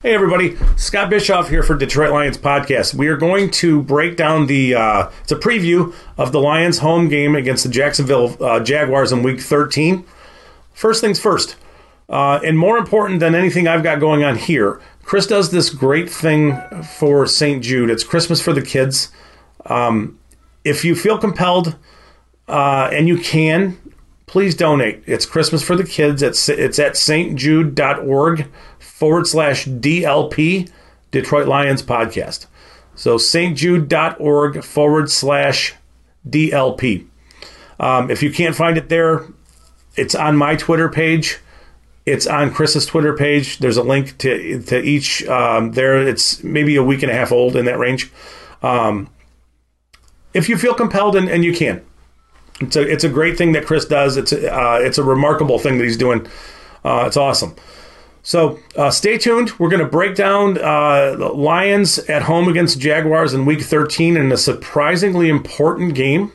Hey everybody, Scott Bischoff here for Detroit Lions podcast. We are going to break down the uh, it's a preview of the Lions home game against the Jacksonville uh, Jaguars in Week 13. First things first, uh, and more important than anything I've got going on here, Chris does this great thing for St. Jude. It's Christmas for the kids. Um, if you feel compelled uh, and you can, please donate. It's Christmas for the kids. It's it's at stjude.org forward slash DLP Detroit Lions podcast. So stjude.org forward slash DLP. Um, if you can't find it there, it's on my Twitter page. It's on Chris's Twitter page. There's a link to to each um, there. It's maybe a week and a half old in that range. Um, if you feel compelled and, and you can, it's a it's a great thing that Chris does. It's a, uh, it's a remarkable thing that he's doing. Uh, it's awesome. So uh, stay tuned. We're going to break down uh, Lions at home against Jaguars in Week 13 in a surprisingly important game.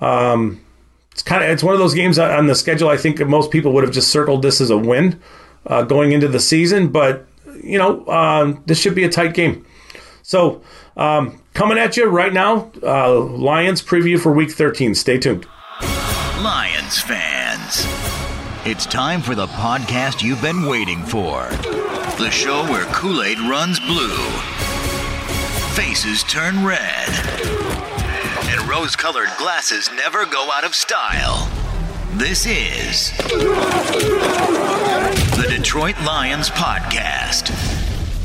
Um, it's kind of it's one of those games on the schedule. I think most people would have just circled this as a win uh, going into the season, but you know um, this should be a tight game. So um, coming at you right now, uh, Lions preview for Week 13. Stay tuned. Lions fans. It's time for the podcast you've been waiting for. The show where Kool Aid runs blue, faces turn red, and rose colored glasses never go out of style. This is the Detroit Lions Podcast.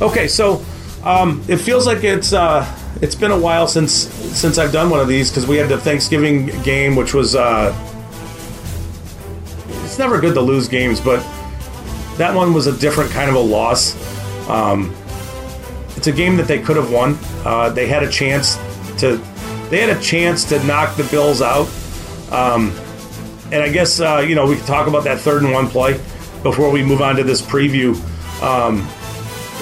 Okay, so um, it feels like it's uh, it's been a while since since I've done one of these because we had the Thanksgiving game, which was uh, it's never good to lose games, but that one was a different kind of a loss. Um, it's a game that they could have won. Uh, they had a chance to they had a chance to knock the Bills out. Um, and I guess uh, you know we could talk about that third and one play before we move on to this preview. Um,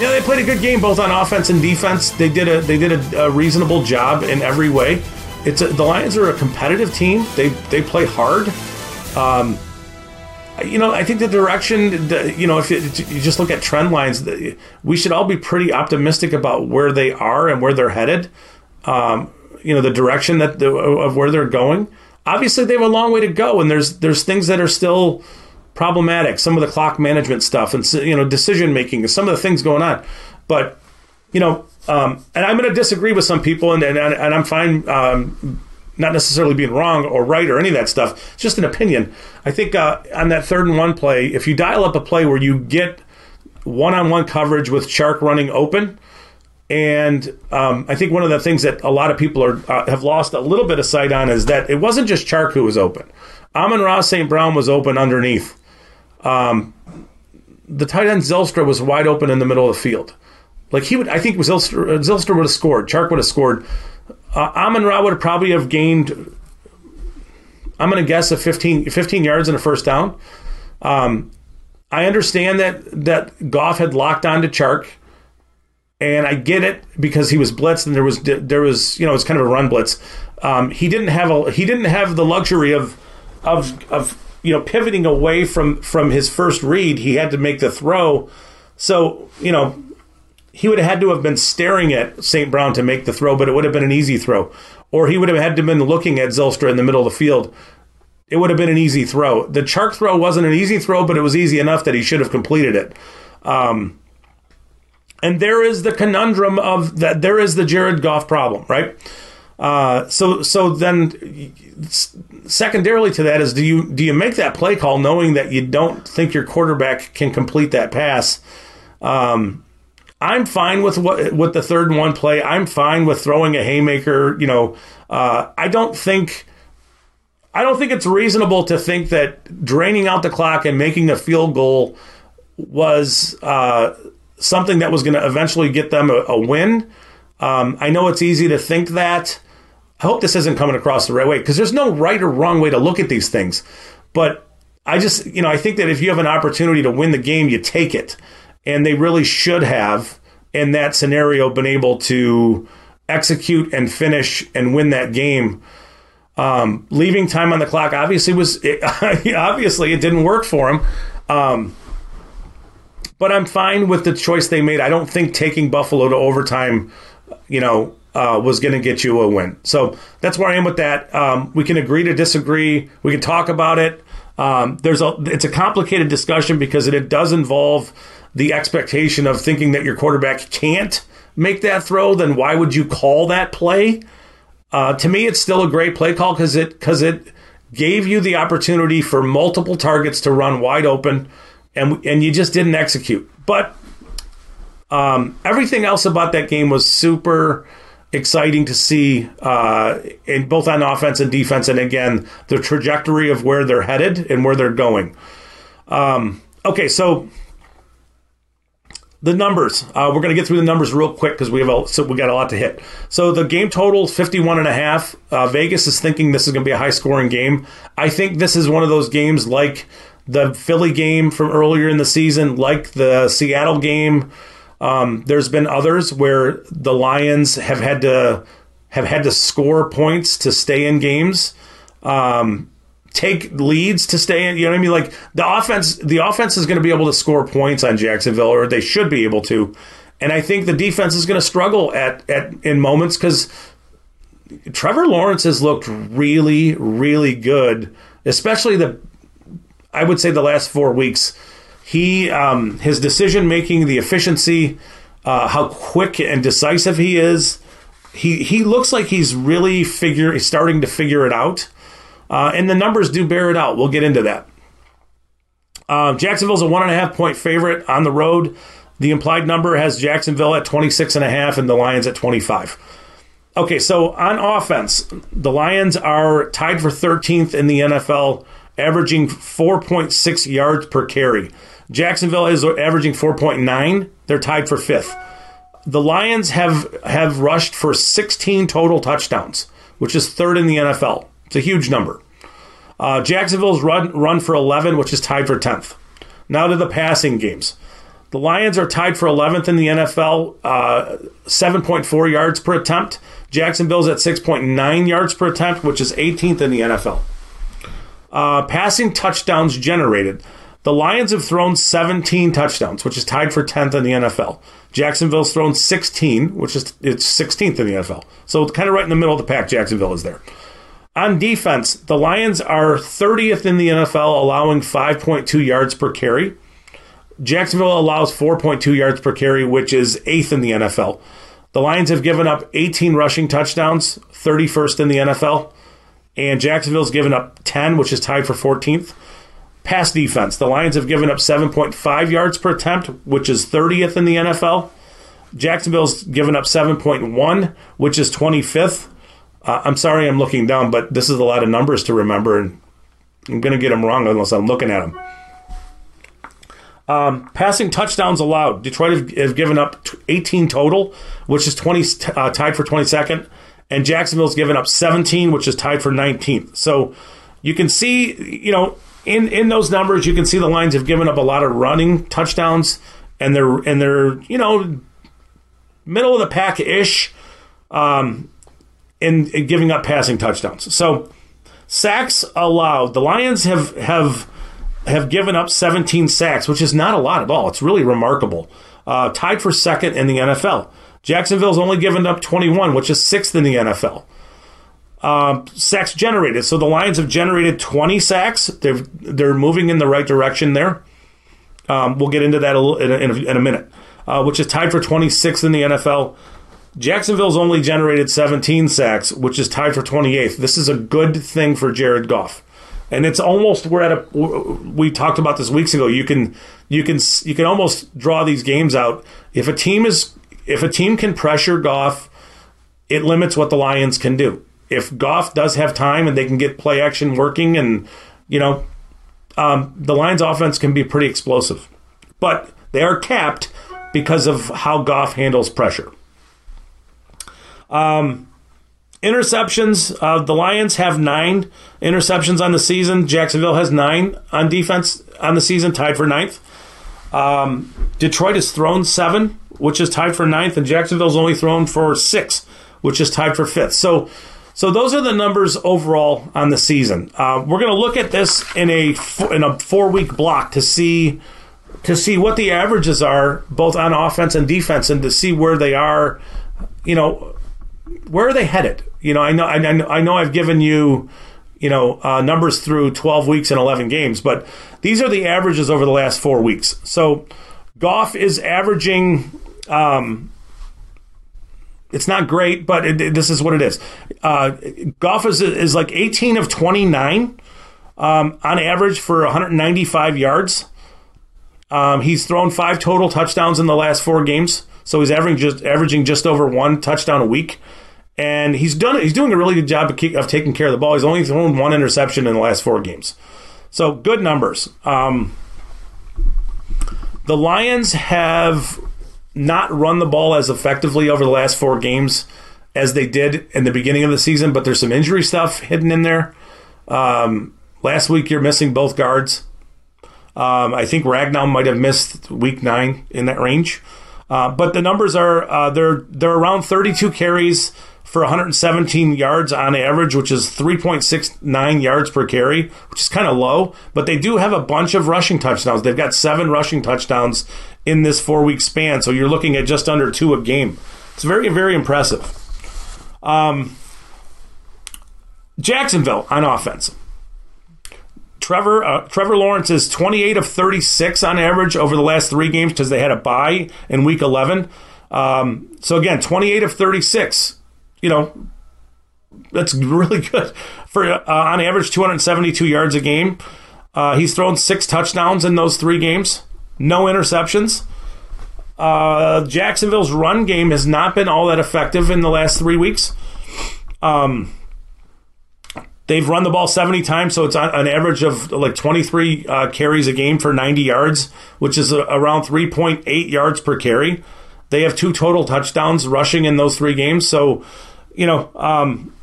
yeah, they played a good game both on offense and defense. They did a they did a, a reasonable job in every way. It's a, the Lions are a competitive team. They they play hard. Um, you know, I think the direction, you know, if you, you just look at trend lines, we should all be pretty optimistic about where they are and where they're headed. Um, you know, the direction that the, of where they're going. Obviously, they have a long way to go, and there's there's things that are still problematic. Some of the clock management stuff, and you know, decision making, some of the things going on. But you know, um, and I'm going to disagree with some people, and and, and I'm fine. Um, not necessarily being wrong or right or any of that stuff. It's just an opinion. I think uh, on that third and one play, if you dial up a play where you get one on one coverage with Chark running open, and um, I think one of the things that a lot of people are uh, have lost a little bit of sight on is that it wasn't just Chark who was open. Amon-Ra St. Brown was open underneath. Um, the tight end Zylstra was wide open in the middle of the field. Like he would, I think Zelstra, Zylstra would have scored. Chark would have scored uh, Amon Ra would probably have gained, I'm going to guess, a 15, 15 yards and a first down. Um, I understand that that Goff had locked on to Chark, and I get it because he was blitzed and there was there was you know it's kind of a run blitz. Um, he didn't have a he didn't have the luxury of of of you know pivoting away from from his first read. He had to make the throw, so you know he would have had to have been staring at St. Brown to make the throw, but it would have been an easy throw. Or he would have had to have been looking at Zylstra in the middle of the field. It would have been an easy throw. The Chark throw wasn't an easy throw, but it was easy enough that he should have completed it. Um, and there is the conundrum of that. There is the Jared Goff problem, right? Uh, so so then secondarily to that is do you do you make that play call knowing that you don't think your quarterback can complete that pass? Um, I'm fine with what with the third and one play. I'm fine with throwing a haymaker. You know, uh, I don't think I don't think it's reasonable to think that draining out the clock and making a field goal was uh, something that was going to eventually get them a, a win. Um, I know it's easy to think that. I hope this isn't coming across the right way because there's no right or wrong way to look at these things. But I just, you know, I think that if you have an opportunity to win the game, you take it and they really should have in that scenario been able to execute and finish and win that game. Um, leaving time on the clock obviously was it, obviously it didn't work for him. Um, but I'm fine with the choice they made. I don't think taking Buffalo to overtime, you know, uh, was going to get you a win. So that's where I am with that. Um, we can agree to disagree. We can talk about it. Um, there's a it's a complicated discussion because it, it does involve the expectation of thinking that your quarterback can't make that throw. Then why would you call that play? Uh, to me, it's still a great play call because it because it gave you the opportunity for multiple targets to run wide open, and and you just didn't execute. But um, everything else about that game was super exciting to see uh, in both on offense and defense, and again the trajectory of where they're headed and where they're going. Um, okay, so the numbers. Uh, we're going to get through the numbers real quick because we have a, so we got a lot to hit. So the game total is 51 and a half. Uh, Vegas is thinking this is going to be a high scoring game. I think this is one of those games like the Philly game from earlier in the season, like the Seattle game um, there's been others where the Lions have had to have had to score points to stay in games, um, take leads to stay in. You know what I mean? Like the offense, the offense is going to be able to score points on Jacksonville, or they should be able to. And I think the defense is going to struggle at, at in moments because Trevor Lawrence has looked really, really good, especially the I would say the last four weeks he um, his decision making, the efficiency, uh, how quick and decisive he is. He he looks like he's really figure He's starting to figure it out, uh, and the numbers do bear it out. We'll get into that. Uh, Jacksonville's a one and a half point favorite on the road. The implied number has Jacksonville at 26 and a half and the Lions at 25. Okay, so on offense, the Lions are tied for 13th in the NFL, averaging 4.6 yards per carry. Jacksonville is averaging 4.9. They're tied for fifth. The Lions have have rushed for 16 total touchdowns, which is third in the NFL. It's a huge number. Uh, Jacksonville's run run for 11, which is tied for 10th. Now to the passing games. The Lions are tied for 11th in the NFL, uh, 7.4 yards per attempt. Jacksonville's at 6.9 yards per attempt, which is 18th in the NFL. Uh, passing touchdowns generated. The Lions have thrown 17 touchdowns, which is tied for 10th in the NFL. Jacksonville's thrown 16, which is it's 16th in the NFL. So kind of right in the middle of the pack, Jacksonville is there. On defense, the Lions are 30th in the NFL, allowing 5.2 yards per carry. Jacksonville allows 4.2 yards per carry, which is eighth in the NFL. The Lions have given up 18 rushing touchdowns, 31st in the NFL. And Jacksonville's given up 10, which is tied for 14th. Pass defense. The Lions have given up 7.5 yards per attempt, which is 30th in the NFL. Jacksonville's given up 7.1, which is 25th. Uh, I'm sorry I'm looking down, but this is a lot of numbers to remember, and I'm going to get them wrong unless I'm looking at them. Um, passing touchdowns allowed. Detroit have, have, given up 18 total, which is 20 uh, tied for 22nd, and Jacksonville's given up 17, which is tied for 19th. So you can see, you know, in in those numbers, you can see the Lions have given up a lot of running touchdowns, and they're and they're you know middle of the pack ish, um, in giving up passing touchdowns. So sacks allowed. The Lions have have have given up 17 sacks, which is not a lot at all. It's really remarkable. Uh, tied for second in the NFL. Jacksonville's only given up 21, which is sixth in the NFL um, sacks generated. So the Lions have generated 20 sacks. They're they're moving in the right direction there. Um, we'll get into that a little, in, a, in, a, in a minute, uh, which is tied for 26th in the NFL. Jacksonville's only generated 17 sacks, which is tied for 28th. This is a good thing for Jared Goff. And it's almost we're at a we talked about this weeks ago. You can you can you can almost draw these games out. If a team is if a team can pressure Goff, it limits what the Lions can do if Goff does have time and they can get play action working, and you know, um, the Lions' offense can be pretty explosive, but they are capped because of how Goff handles pressure. Um, interceptions. Uh, the Lions have nine interceptions on the season. Jacksonville has nine on defense on the season, tied for ninth. Um, Detroit has thrown seven, which is tied for ninth, and Jacksonville's only thrown for six, which is tied for fifth. So so those are the numbers overall on the season. Uh, we're going to look at this in a in a four week block to see to see what the averages are both on offense and defense, and to see where they are. You know, where are they headed? You know, I know, I know, I know I've given you, you know, uh, numbers through 12 weeks and 11 games, but these are the averages over the last four weeks. So, Goff is averaging. Um, it's not great, but it, it, this is what it is. Uh, Goff is, is like 18 of 29 um, on average for 195 yards. Um, he's thrown five total touchdowns in the last four games, so he's averaging just averaging just over one touchdown a week. And he's done He's doing a really good job of, of taking care of the ball. He's only thrown one interception in the last four games, so good numbers. Um, the Lions have not run the ball as effectively over the last four games as they did in the beginning of the season, but there's some injury stuff hidden in there. Um, last week, you're missing both guards. Um, I think Ragnow might have missed week nine in that range. Uh, but the numbers are uh, they're they're around 32 carries for 117 yards on average, which is 3.69 yards per carry, which is kind of low. But they do have a bunch of rushing touchdowns. They've got seven rushing touchdowns in this four week span, so you're looking at just under two a game. It's very very impressive. Um, Jacksonville on offense. Trevor uh, Trevor Lawrence is 28 of 36 on average over the last three games because they had a bye in Week 11. Um, so again, 28 of 36. You know, that's really good for uh, on average 272 yards a game. Uh, he's thrown six touchdowns in those three games, no interceptions. Uh, Jacksonville's run game has not been all that effective in the last three weeks. Um, They've run the ball 70 times, so it's on an average of like 23 uh, carries a game for 90 yards, which is a, around 3.8 yards per carry. They have two total touchdowns rushing in those three games. So, you know, um,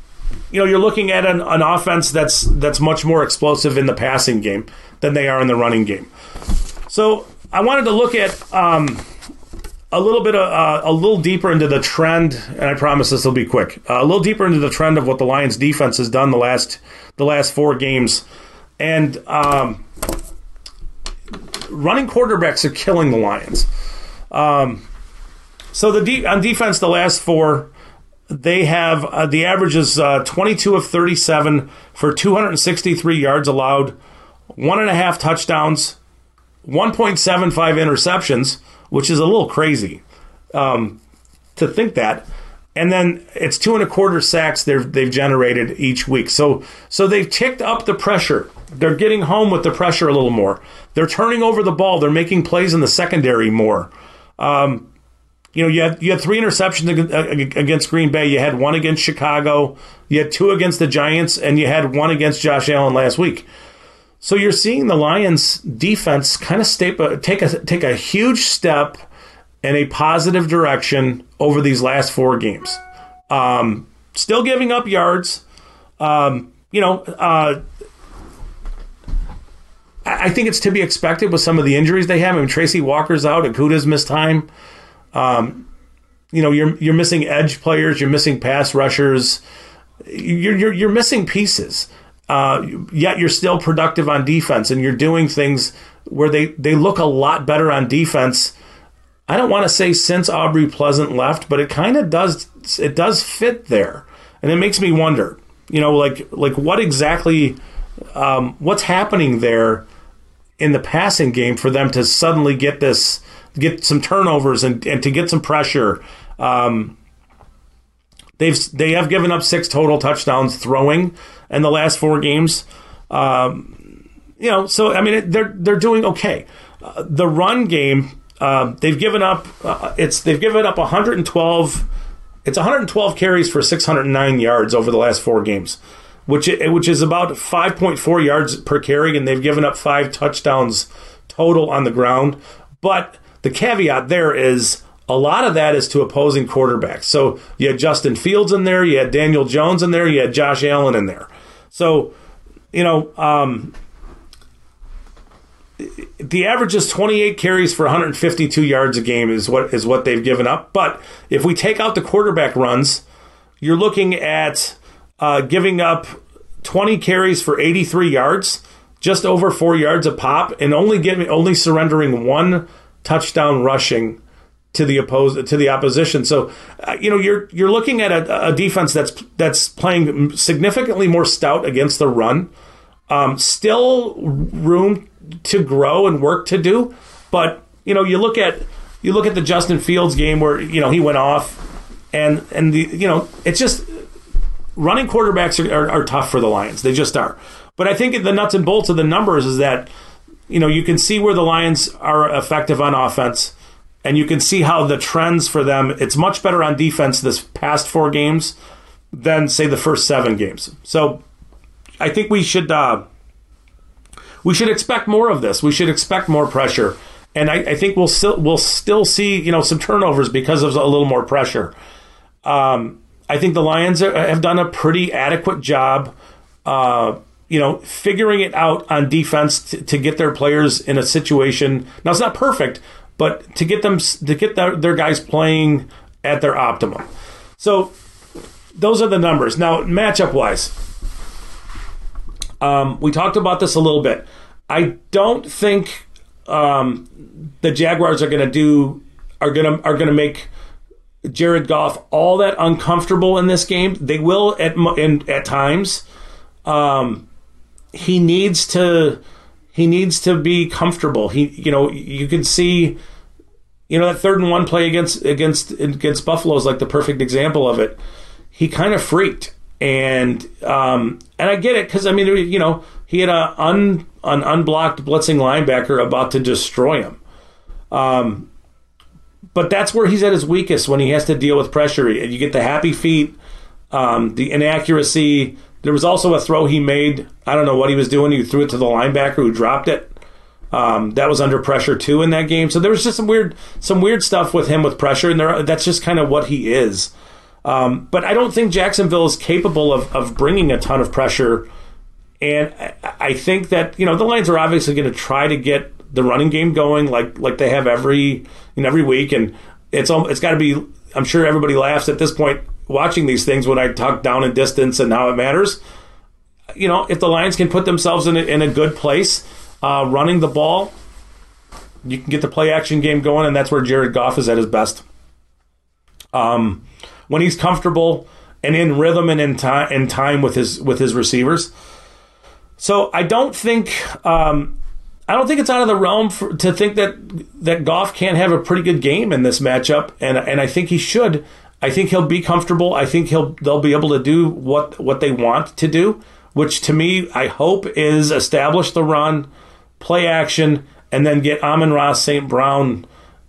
you know, you're looking at an, an, offense that's that's much more explosive in the passing game than they are in the running game. So, I wanted to look at um, a little bit uh, a little deeper into the trend, and I promise this will be quick. Uh, a little deeper into the trend of what the Lions defense has done the last the last four games, and um, running quarterbacks are killing the Lions. Um, so the de- on defense, the last four, they have uh, the average is uh, 22 of 37 for 263 yards allowed, one and a half touchdowns, 1.75 interceptions which is a little crazy um, to think that. And then it's two and a quarter sacks they've they've generated each week. So so they've ticked up the pressure. They're getting home with the pressure a little more. They're turning over the ball. They're making plays in the secondary more. Um, you know, you had you had three interceptions against Green Bay. You had one against Chicago. You had two against the Giants, and you had one against Josh Allen last week. So you're seeing the Lions defense kind of step, take a take a huge step in a positive direction over these last four games. Um, still giving up yards. Um, you know, uh, I think it's to be expected with some of the injuries they have. I mean, Tracy Walker's out, Okudah's missed time. Um, you know, you're you're missing edge players, you're missing pass rushers, you're you're, you're missing pieces uh, yet you're still productive on defense and you're doing things where they, they look a lot better on defense. I don't want to say since Aubrey Pleasant left, but it kind of does it does fit there, and it makes me wonder, you know, like like what exactly um, what's happening there in the passing game for them to suddenly get this get some turnovers and, and to get some pressure. Um, they've they have given up six total touchdowns throwing in the last four games. Um, you know, so I mean, they're they're doing okay. Uh, the run game, uh, they've given up. Uh, it's they've given up 112. It's 112 carries for 609 yards over the last four games, which which is about 5.4 yards per carry, and they've given up five touchdowns total on the ground. But the caveat there is a lot of that is to opposing quarterbacks. So you had Justin Fields in there, you had Daniel Jones in there, you had Josh Allen in there. So, you know, um, the average is 28 carries for 152 yards a game is what is what they've given up. But if we take out the quarterback runs, you're looking at uh, giving up 20 carries for 83 yards. just over four yards a pop, and only giving only surrendering one touchdown rushing to the oppose to the opposition. So, uh, you know, you're you're looking at a, a, defense that's that's playing significantly more stout against the run. Um, still room to grow and work to do, but you know, you look at you look at the Justin Fields game where you know he went off, and and the you know it's just running quarterbacks are, are, are tough for the Lions. They just are. But I think the nuts and bolts of the numbers is that you know you can see where the Lions are effective on offense and you can see how the trends for them it's much better on defense this past four games than say the first seven games. So i think we should uh, we should expect more of this. We should expect more pressure. And I, I, think we'll still we'll still see you know some turnovers because of a little more pressure. Um, i think the lions are, have done a pretty adequate job uh, you know figuring it out on defense to, to get their players in a situation now it's not perfect but to get them to get their, their guys playing at their optimum. So those are the numbers. Now, matchup wise, um, we talked about this a little bit. I don't think um, the Jaguars are going to do are going to are going to make Jared Goff all that uncomfortable in this game. They will at in, at times. Um, he needs to he needs to be comfortable. He you know you can see you know that third and one play against against against Buffalo is like the perfect example of it. He kind of freaked, and um, and I get it because I mean you know he had a un, an unblocked blitzing linebacker about to destroy him. Um, but that's where he's at his weakest when he has to deal with pressure. And you get the happy feet, um, the inaccuracy. There was also a throw he made. I don't know what he was doing. He threw it to the linebacker who dropped it. Um, that was under pressure too in that game. So there was just some weird, some weird stuff with him with pressure, and there, that's just kind of what he is. Um, but I don't think Jacksonville is capable of, of bringing a ton of pressure. And I, I think that you know the Lions are obviously going to try to get the running game going, like like they have every in every week, and it's it's got to be. I'm sure everybody laughs at this point watching these things when I talk down and distance and how it matters. You know, if the Lions can put themselves in a, in a good place uh, running the ball, you can get the play action game going, and that's where Jared Goff is at his best. Um, when he's comfortable and in rhythm and in time in time with his with his receivers. So I don't think um, I don't think it's out of the realm for, to think that that Goff can't have a pretty good game in this matchup, and and I think he should. I think he'll be comfortable. I think he'll they'll be able to do what what they want to do, which to me I hope is establish the run, play action, and then get Amon-Ra St. Brown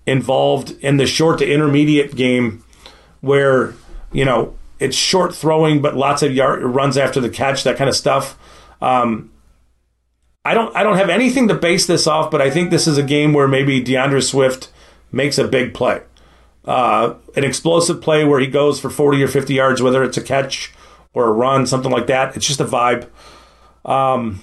involved in the short to intermediate game where, you know, it's short throwing, but lots of yard runs after the catch, that kind of stuff. Um, I don't I don't have anything to base this off, but I think this is a game where maybe D'Andre Swift makes a big play. Uh, an explosive play where he goes for 40 or 50 yards, whether it's a catch or a run, something like that. It's just a vibe. Um,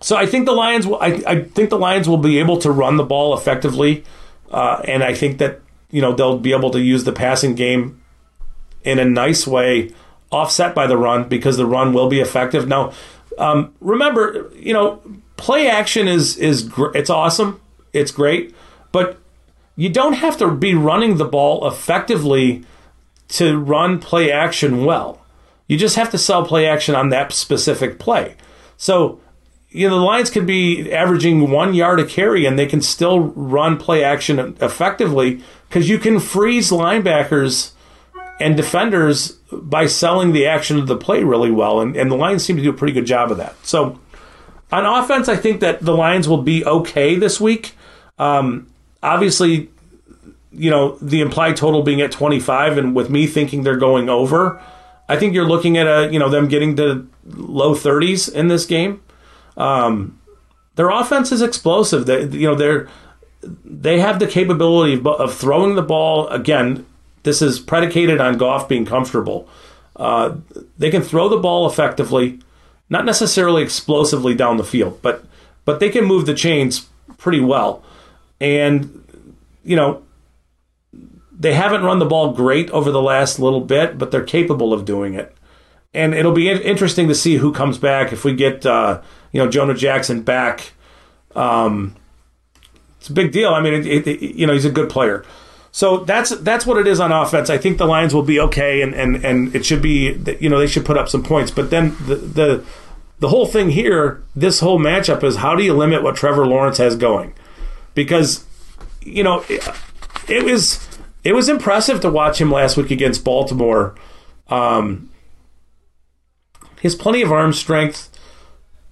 so I think the Lions will. I, I think the Lions will be able to run the ball effectively, uh, and I think that you know they'll be able to use the passing game in a nice way, offset by the run because the run will be effective. Now, um, remember, you know, play action is is gr- it's awesome, it's great, but you don't have to be running the ball effectively to run play action well. You just have to sell play action on that specific play. So you know the Lions could be averaging one yard a carry and they can still run play action effectively because you can freeze linebackers and defenders by selling the action of the play really well, and, and the Lions seem to do a pretty good job of that. So on offense, I think that the Lions will be okay this week. Um, obviously, you know the implied total being at 25, and with me thinking they're going over, I think you're looking at a you know them getting to low 30s in this game. Um, their offense is explosive. They, you know, they're they have the capability of, of, throwing the ball. Again, this is predicated on Goff being comfortable. Uh, they can throw the ball effectively, not necessarily explosively down the field, but but they can move the chains pretty well. And you know, they haven't run the ball great over the last little bit, but they're capable of doing it. and it'll be interesting to see who comes back if we get uh, you know Jonah Jackson back. Um, it's a big deal. I mean, it, it, it, you know, he's a good player. So that's that's what it is on offense. I think the Lions will be okay, and and and it should be you know they should put up some points. But then the the the whole thing here, this whole matchup is how do you limit what Trevor Lawrence has going? Because you know it, it was it was impressive to watch him last week against Baltimore. Um, he has plenty of arm strength,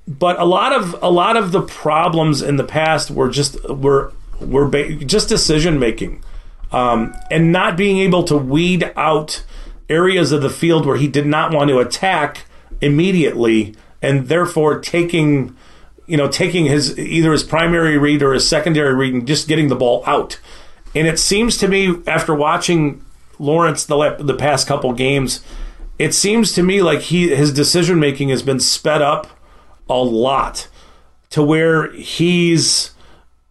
but a lot of a lot of the problems in the past were just were were ba- just decision making, um, and not being able to weed out areas of the field where he did not want to attack immediately, and therefore taking you know taking his either his primary read or his secondary read and just getting the ball out. And it seems to me after watching Lawrence the the past couple games it seems to me like he his decision making has been sped up a lot to where he's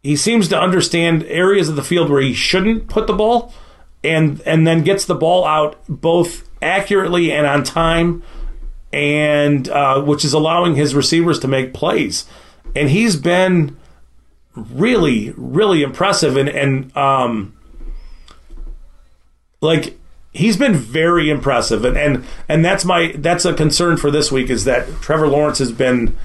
he seems to understand areas of the field where he shouldn't put the ball and and then gets the ball out both accurately and on time and uh, which is allowing his receivers to make plays and he's been really really impressive and and um like he's been very impressive. And, and and that's my that's a concern for this week is that Trevor Lawrence has been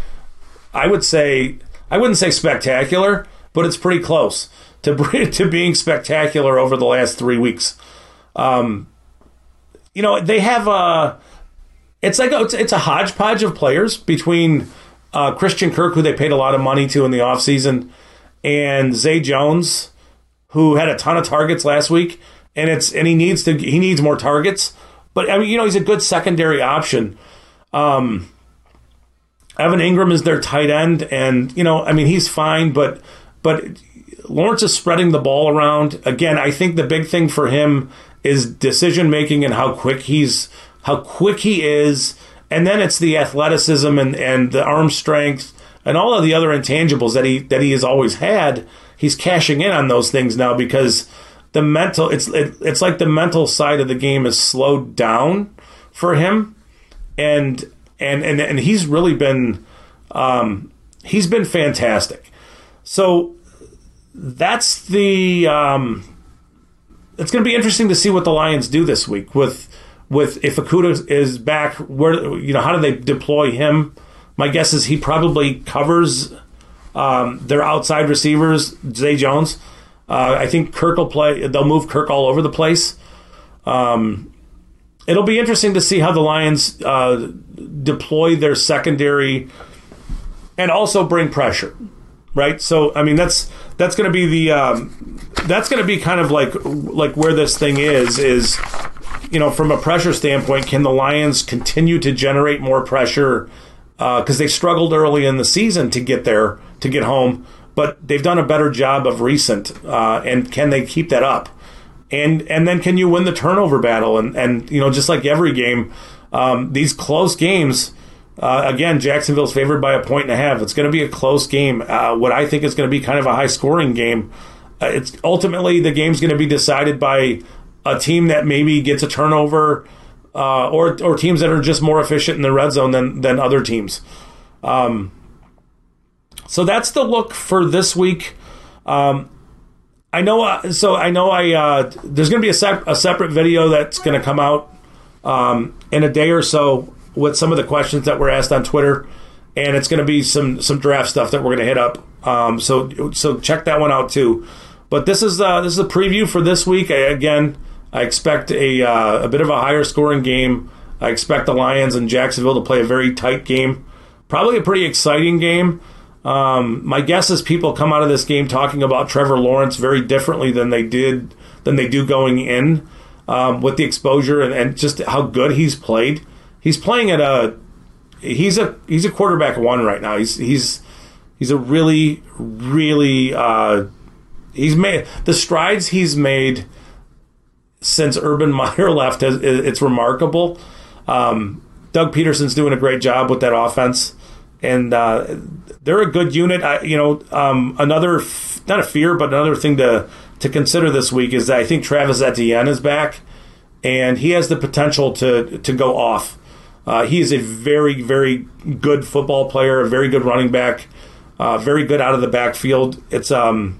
I would say I wouldn't say spectacular but it's pretty close to to being spectacular over the last 3 weeks. Um you know they have a it's like a, it's, it's a hodgepodge of players between uh, Christian Kirk who they paid a lot of money to in the offseason and Zay Jones who had a ton of targets last week and it's and he needs to he needs more targets. But I mean, you know, he's a good secondary option. Um, Evan Engram is their tight end, and you know, I mean, he's fine, but but Lawrence is spreading the ball around. Again, I think the big thing for him is decision making and how quick he's how quick he is, and then it's the athleticism and and the arm strength and all of the other intangibles that he that he has always had. He's cashing in on those things now because the mental it's it, it's like the mental side of the game is slowed down for him and and and, and he's really been um, he's been fantastic so that's the um, it's going to be interesting to see what the Lions do this week with with if Okudah is back where you know how do they deploy him my guess is he probably covers um, their outside receivers Zay Jones uh, I think Kirk will play. They'll move Kirk all over the place. Um, it'll be interesting to see how the Lions uh, deploy their secondary and also bring pressure. Right. So I mean that's that's going to be the um, that's going to be kind of like like where this thing is is you know from a pressure standpoint can the Lions continue to generate more pressure because uh, they struggled early in the season to get there to get home but they've done a better job of recent. Uh, and can they keep that up? And and then can you win the turnover battle? And and you know just like every game, um, these close games. Uh, again, Jacksonville's favored by a point and a half. It's going to be a close game. Uh, what I think is going to be kind of a high scoring game. Uh, it's ultimately the game's going to be decided by a team that maybe gets a turnover, uh, or or teams that are just more efficient in the red zone than than other teams. Um, so that's the look for this week. Um, I know. Uh, so I know. I uh, there's going to be a, sep- a, separate video that's going to come out um, in a day or so with some of the questions that were asked on Twitter, and it's going to be some some draft stuff that we're going to hit up. Um, so so check that one out too. But this is uh, this is a preview for this week. I, again, I expect a uh, a bit of a higher scoring game. I expect the Lions and Jacksonville to play a very tight game, probably a pretty exciting game. Um, my guess is people come out of this game talking about Trevor Lawrence very differently than they did than they do going in um, with the exposure and, and, just how good he's played. He's playing at a he's a he's a quarterback one right now. He's he's he's a really really uh, he's made the strides he's made since Urban Meyer left. has, It's remarkable. Um, Doug Pederson's doing a great job with that offense and uh, they're a good unit. I, you know, um, another f- not a fear, but another thing to to consider this week is that I think Travis Etienne is back, and he has the potential to to go off. Uh, he is a very, very good football player, a very good running back, uh, very good out of the backfield. It's um,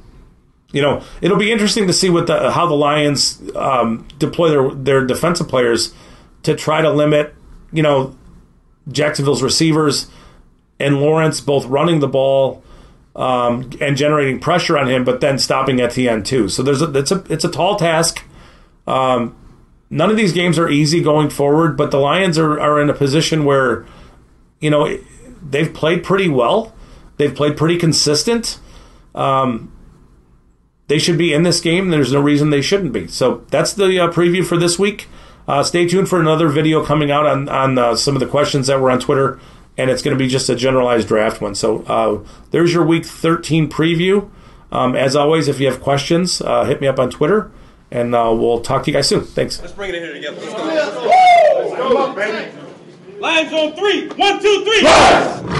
you know, it'll be interesting to see what the how the Lions um, deploy their their defensive players to try to limit, you know, Jacksonville's receivers and Lawrence both running the ball um, and generating pressure on him, but then stopping at the end too. So there's a it's a it's a tall task. Um, none of these games are easy going forward, but the Lions are, are in a position where, you know, they've played pretty well. They've played pretty consistent. Um, they should be in this game. There's no reason they shouldn't be. So that's the uh, preview for this week. Uh, stay tuned for another video coming out on on uh, some of the questions that were on Twitter, and it's going to be just a generalized draft one. So uh, there's your Week 13 preview. Um, as always, if you have questions, uh, hit me up on Twitter and uh, we'll talk to you guys soon. Thanks. Let's bring it in here together. Let's go. Let's go, baby. Lions on three. One, two, three. Rise!